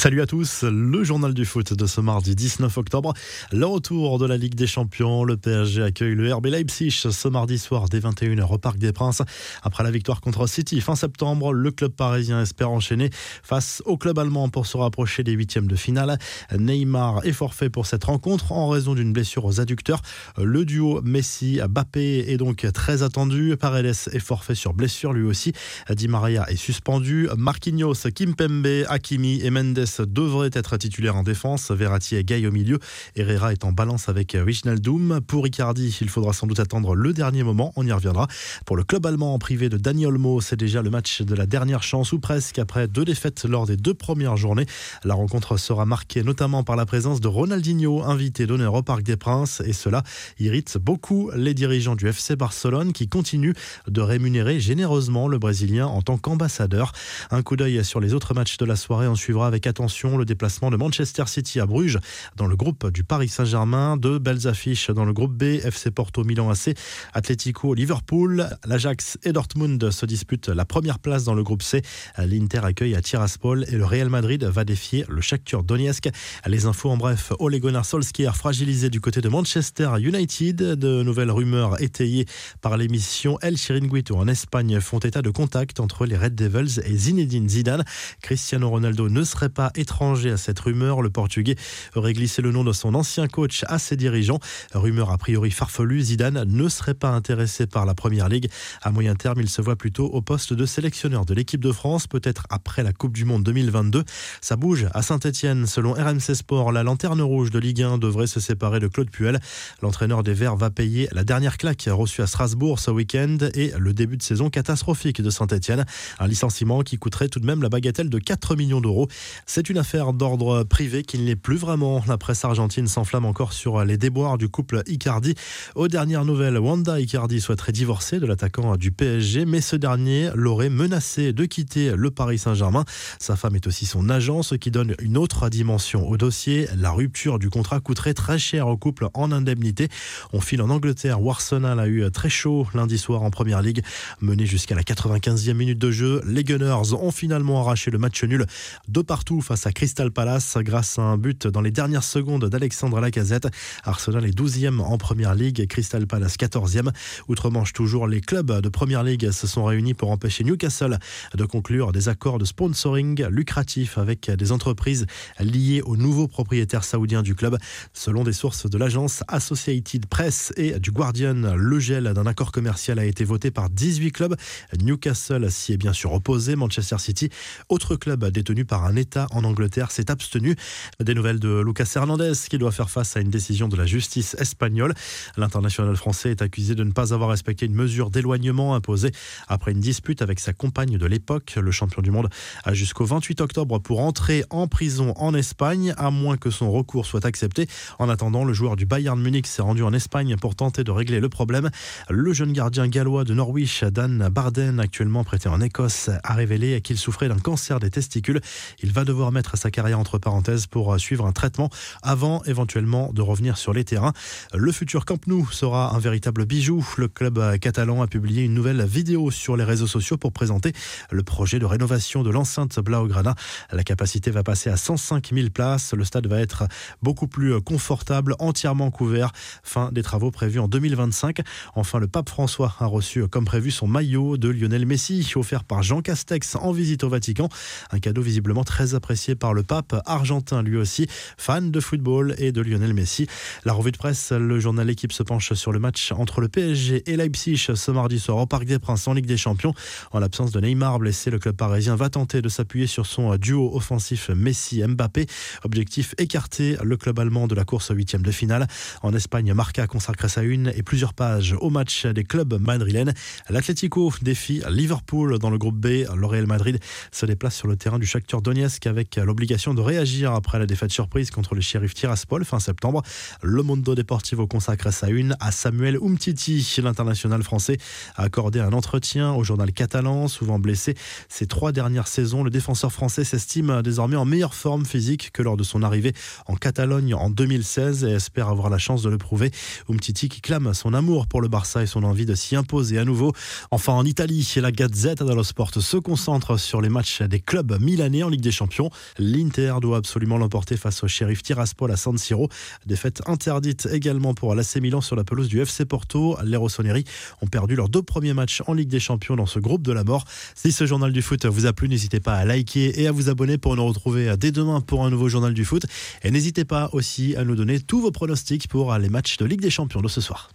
Salut à tous, le journal du foot de ce mardi 19 octobre. Le retour de la Ligue des Champions. Le PSG accueille le RB Leipzig ce mardi soir dès 21h au Parc des Princes. Après la victoire contre City fin septembre, le club parisien espère enchaîner face au club allemand pour se rapprocher des huitièmes de finale. Neymar est forfait pour cette rencontre en raison d'une blessure aux adducteurs. Le duo Messi-Bappé est donc très attendu. Paredes est forfait sur blessure lui aussi. Di Maria est suspendu. Marquinhos, Kimpembe, Hakimi et Mendes devrait être titulaire en défense. Verratti est Gay au milieu. Herrera est en balance avec Wijnaldum. Pour Icardi, il faudra sans doute attendre le dernier moment. On y reviendra. Pour le club allemand en privé de Dani Olmo, c'est déjà le match de la dernière chance ou presque après deux défaites lors des deux premières journées. La rencontre sera marquée notamment par la présence de Ronaldinho, invité d'honneur au Parc des Princes. Et cela irrite beaucoup les dirigeants du FC Barcelone qui continuent de rémunérer généreusement le Brésilien en tant qu'ambassadeur. Un coup d'œil sur les autres matchs de la soirée. On suivra avec attention le déplacement de Manchester City à Bruges dans le groupe du Paris Saint-Germain, de belles affiches dans le groupe B, FC Porto, Milan AC, Atlético, Liverpool, l'Ajax et Dortmund se disputent la première place dans le groupe C. L'Inter accueille à Tiraspol et le Real Madrid va défier le Shakhtar Donetsk. Les infos en bref, Ole Gunnar Solskjaer fragilisé du côté de Manchester United, de nouvelles rumeurs étayées par l'émission El Chiringuito en Espagne font état de contact entre les Red Devils et Zinedine Zidane. Cristiano Ronaldo ne serait pas étranger à cette rumeur. Le Portugais aurait glissé le nom de son ancien coach à ses dirigeants. Rumeur a priori farfelue, Zidane ne serait pas intéressé par la Première Ligue. À moyen terme, il se voit plutôt au poste de sélectionneur de l'équipe de France, peut-être après la Coupe du Monde 2022. Ça bouge à Saint-Etienne. Selon RMC Sport, la lanterne rouge de Ligue 1 devrait se séparer de Claude Puel. L'entraîneur des Verts va payer la dernière claque reçue à Strasbourg ce week-end et le début de saison catastrophique de Saint-Etienne. Un licenciement qui coûterait tout de même la bagatelle de 4 millions d'euros. Une affaire d'ordre privé qui ne l'est plus vraiment. La presse argentine s'enflamme encore sur les déboires du couple Icardi. Aux dernières nouvelles, Wanda Icardi souhaiterait divorcer de l'attaquant du PSG, mais ce dernier l'aurait menacé de quitter le Paris Saint-Germain. Sa femme est aussi son agent, ce qui donne une autre dimension au dossier. La rupture du contrat coûterait très cher au couple en indemnité. On file en Angleterre où Arsenal a eu très chaud lundi soir en Première Ligue. Mené jusqu'à la 95e minute de jeu, les Gunners ont finalement arraché le match nul de partout face à Crystal Palace grâce à un but dans les dernières secondes d'Alexandre Lacazette. Arsenal est 12e en Première Ligue, Crystal Palace 14e. Outre-Manche, toujours les clubs de Première Ligue se sont réunis pour empêcher Newcastle de conclure des accords de sponsoring lucratifs avec des entreprises liées au nouveau propriétaire saoudien du club. Selon des sources de l'agence Associated Press et du Guardian, le gel d'un accord commercial a été voté par 18 clubs. Newcastle s'y est bien sûr opposé. Manchester City, autre club détenu par un État en Angleterre s'est abstenu. Des nouvelles de Lucas Hernandez qui doit faire face à une décision de la justice espagnole. L'international français est accusé de ne pas avoir respecté une mesure d'éloignement imposée après une dispute avec sa compagne de l'époque. Le champion du monde a jusqu'au 28 octobre pour entrer en prison en Espagne, à moins que son recours soit accepté. En attendant, le joueur du Bayern Munich s'est rendu en Espagne pour tenter de régler le problème. Le jeune gardien gallois de Norwich, Dan Barden, actuellement prêté en Écosse, a révélé qu'il souffrait d'un cancer des testicules. Il va devoir mettre sa carrière entre parenthèses pour suivre un traitement avant éventuellement de revenir sur les terrains. Le futur Camp Nou sera un véritable bijou. Le club catalan a publié une nouvelle vidéo sur les réseaux sociaux pour présenter le projet de rénovation de l'enceinte Blaugrana. La capacité va passer à 105 000 places. Le stade va être beaucoup plus confortable, entièrement couvert. Fin des travaux prévus en 2025. Enfin, le pape François a reçu comme prévu son maillot de Lionel Messi offert par Jean Castex en visite au Vatican. Un cadeau visiblement très apprécié par le pape argentin lui aussi, fan de football et de Lionel Messi. La revue de presse, le journal L'équipe se penche sur le match entre le PSG et Leipzig ce mardi soir au Parc des Princes en Ligue des Champions. En l'absence de Neymar blessé, le club parisien va tenter de s'appuyer sur son duo offensif Messi-Mbappé. Objectif écarté, le club allemand de la course huitième de finale. En Espagne, Marca a consacré sa une et plusieurs pages au match des clubs madrilènes. L'Atlético défie Liverpool dans le groupe B. Le Real Madrid se déplace sur le terrain du Shakhtar Donetsk avec l'obligation de réagir après la défaite surprise contre le shérif Tiraspol fin septembre. Le Mondo Deportivo consacre sa une à Samuel Umtiti. L'international français a accordé un entretien au journal catalan, souvent blessé ces trois dernières saisons. Le défenseur français s'estime désormais en meilleure forme physique que lors de son arrivée en Catalogne en 2016 et espère avoir la chance de le prouver. Umtiti qui clame son amour pour le Barça et son envie de s'y imposer à nouveau. Enfin en Italie, la Gazzetta dello Sport se concentre sur les matchs des clubs milanais en Ligue des Champions. L'Inter doit absolument l'emporter face au shérif Tiraspol à San Siro. Défaite interdite également pour l'AC Milan sur la pelouse du FC Porto. Les Rossoneri ont perdu leurs deux premiers matchs en Ligue des Champions dans ce groupe de la mort. Si ce journal du foot vous a plu, n'hésitez pas à liker et à vous abonner pour nous retrouver dès demain pour un nouveau journal du foot. Et n'hésitez pas aussi à nous donner tous vos pronostics pour les matchs de Ligue des Champions de ce soir.